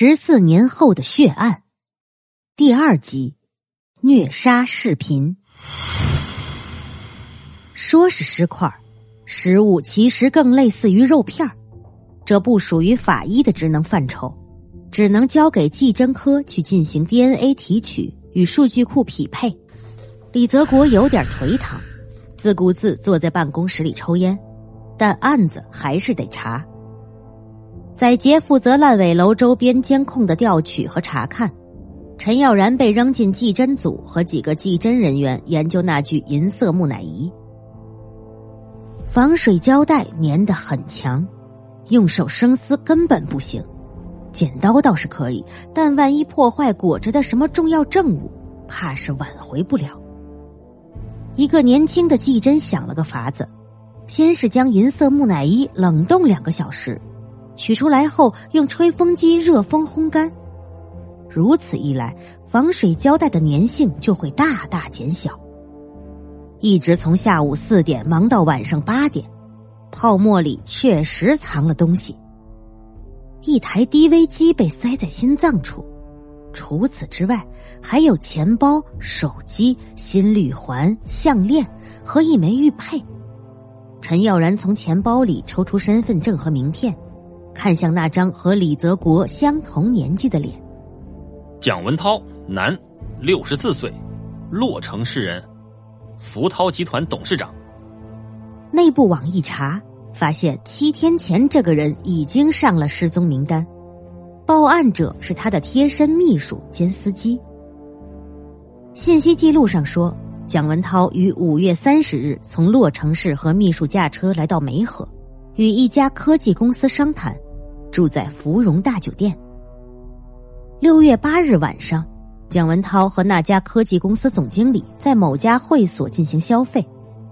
十四年后的血案，第二集，虐杀视频。说是尸块，食物其实更类似于肉片这不属于法医的职能范畴，只能交给技侦科去进行 DNA 提取与数据库匹配。李泽国有点颓唐，自顾自坐在办公室里抽烟，但案子还是得查。载杰负责烂尾楼周边监控的调取和查看，陈耀然被扔进技侦组，和几个技侦人员研究那具银色木乃伊。防水胶带粘得很强，用手生撕根本不行，剪刀倒是可以，但万一破坏裹着的什么重要证物，怕是挽回不了。一个年轻的技侦想了个法子，先是将银色木乃伊冷冻两个小时。取出来后，用吹风机热风烘干，如此一来，防水胶带的粘性就会大大减小。一直从下午四点忙到晚上八点，泡沫里确实藏了东西。一台 DV 机被塞在心脏处，除此之外，还有钱包、手机、心率环、项链和一枚玉佩。陈耀然从钱包里抽出身份证和名片。看向那张和李泽国相同年纪的脸，蒋文涛，男，六十四岁，洛城市人，福涛集团董事长。内部网一查，发现七天前这个人已经上了失踪名单，报案者是他的贴身秘书兼司机。信息记录上说，蒋文涛于五月三十日从洛城市和秘书驾车来到梅河，与一家科技公司商谈。住在芙蓉大酒店。六月八日晚上，蒋文涛和那家科技公司总经理在某家会所进行消费。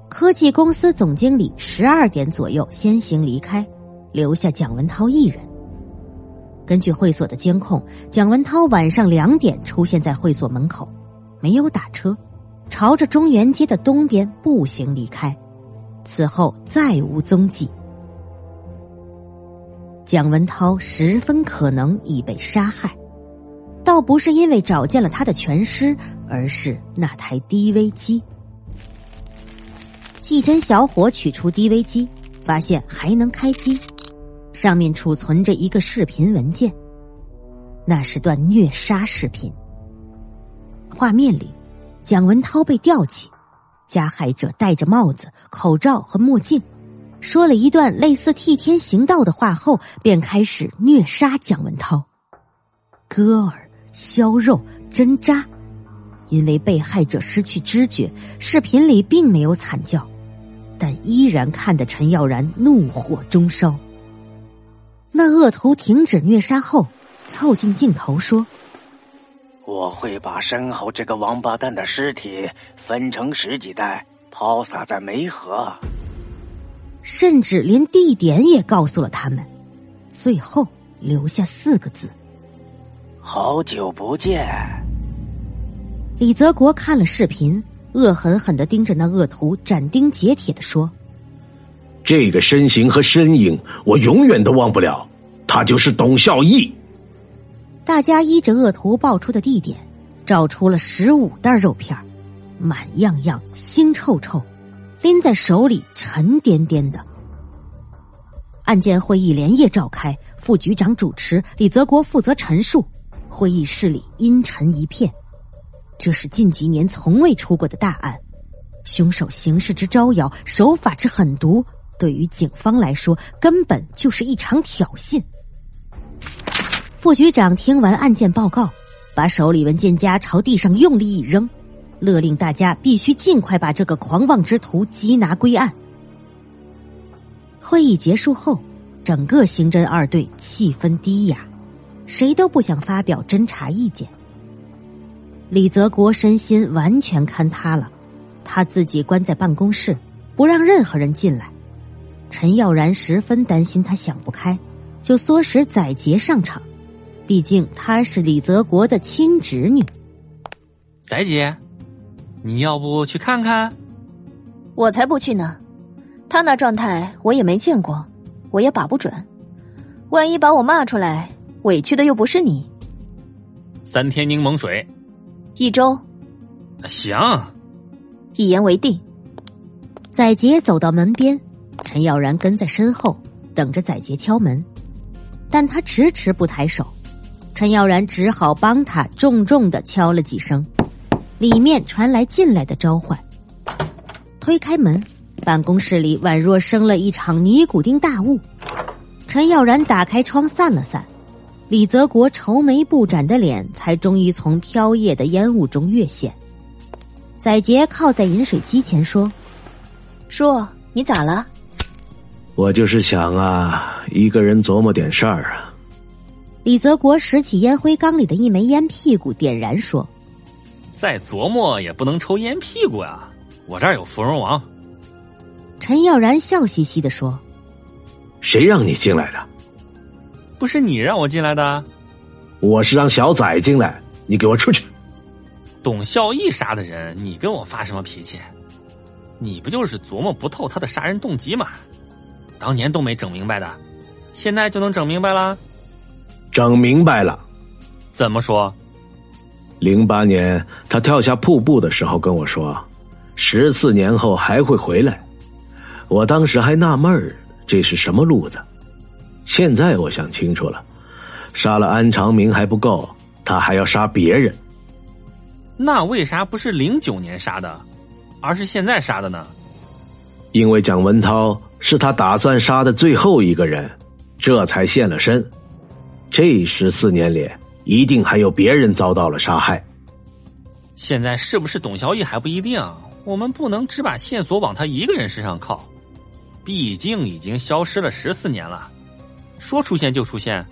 科技公司总经理十二点左右先行离开，留下蒋文涛一人。根据会所的监控，蒋文涛晚上两点出现在会所门口，没有打车，朝着中原街的东边步行离开，此后再无踪迹。蒋文涛十分可能已被杀害，倒不是因为找见了他的全尸，而是那台 DV 机。技侦小伙取出 DV 机，发现还能开机，上面储存着一个视频文件，那是段虐杀视频。画面里，蒋文涛被吊起，加害者戴着帽子、口罩和墨镜。说了一段类似替天行道的话后，便开始虐杀蒋文涛，割耳、削肉、针扎。因为被害者失去知觉，视频里并没有惨叫，但依然看得陈耀然怒火中烧。那恶徒停止虐杀后，凑近镜头说：“我会把身后这个王八蛋的尸体分成十几袋，抛洒在梅河。”甚至连地点也告诉了他们，最后留下四个字：“好久不见。”李泽国看了视频，恶狠狠的盯着那恶徒，斩钉截铁的说：“这个身形和身影，我永远都忘不了。他就是董孝义。”大家依着恶徒报出的地点，找出了十五袋肉片，满样样，腥臭臭。拎在手里，沉甸甸的。案件会议连夜召开，副局长主持，李泽国负责陈述。会议室里阴沉一片。这是近几年从未出过的大案，凶手行事之招摇，手法之狠毒，对于警方来说，根本就是一场挑衅。副局长听完案件报告，把手里文件夹朝地上用力一扔。勒令大家必须尽快把这个狂妄之徒缉拿归案。会议结束后，整个刑侦二队气氛低哑，谁都不想发表侦查意见。李泽国身心完全坍塌了，他自己关在办公室，不让任何人进来。陈耀然十分担心他想不开，就唆使载杰上场，毕竟他是李泽国的亲侄女。载杰。你要不去看看？我才不去呢！他那状态我也没见过，我也把不准。万一把我骂出来，委屈的又不是你。三天柠檬水，一周。行，一言为定。载杰走到门边，陈耀然跟在身后，等着载杰敲门，但他迟迟不抬手。陈耀然只好帮他重重的敲了几声，里面传来进来的召唤。推开门，办公室里宛若生了一场尼古丁大雾。陈耀然打开窗散了散，李泽国愁眉不展的脸才终于从飘曳的烟雾中越现。载杰靠在饮水机前说：“叔，你咋了？”我就是想啊，一个人琢磨点事儿啊。李泽国拾起烟灰缸里的一枚烟屁股，点燃说：“再琢磨也不能抽烟屁股啊！我这儿有芙蓉王。”陈耀然笑嘻嘻的说：“谁让你进来的？不是你让我进来的，我是让小崽进来。你给我出去！董孝义杀的人，你跟我发什么脾气？你不就是琢磨不透他的杀人动机吗？当年都没整明白的，现在就能整明白了？”整明白了，怎么说？零八年他跳下瀑布的时候跟我说，十四年后还会回来。我当时还纳闷儿，这是什么路子？现在我想清楚了，杀了安长明还不够，他还要杀别人。那为啥不是零九年杀的，而是现在杀的呢？因为蒋文涛是他打算杀的最后一个人，这才现了身。这十四年里，一定还有别人遭到了杀害。现在是不是董小义还不一定，我们不能只把线索往他一个人身上靠。毕竟已经消失了十四年了，说出现就出现，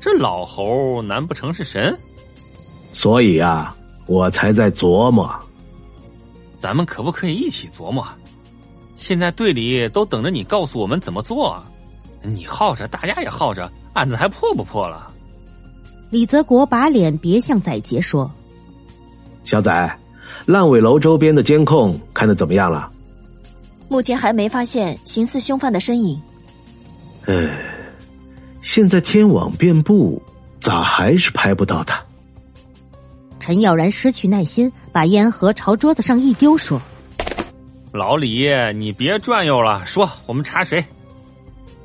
这老猴难不成是神？所以啊，我才在琢磨，咱们可不可以一起琢磨？现在队里都等着你告诉我们怎么做，你耗着，大家也耗着。案子还破不破了？李泽国把脸别向载杰说：“小仔，烂尾楼周边的监控看的怎么样了？目前还没发现形似凶犯的身影。唉，现在天网遍布，咋还是拍不到他？”陈耀然失去耐心，把烟盒朝桌子上一丢，说：“老李，你别转悠了，说我们查谁？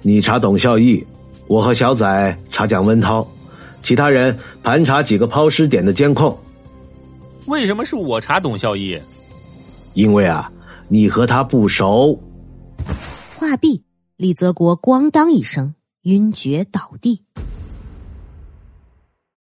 你查董孝义。”我和小仔查蒋文涛，其他人盘查几个抛尸点的监控。为什么是我查董孝义？因为啊，你和他不熟。话毕，李泽国咣当一声晕厥倒地。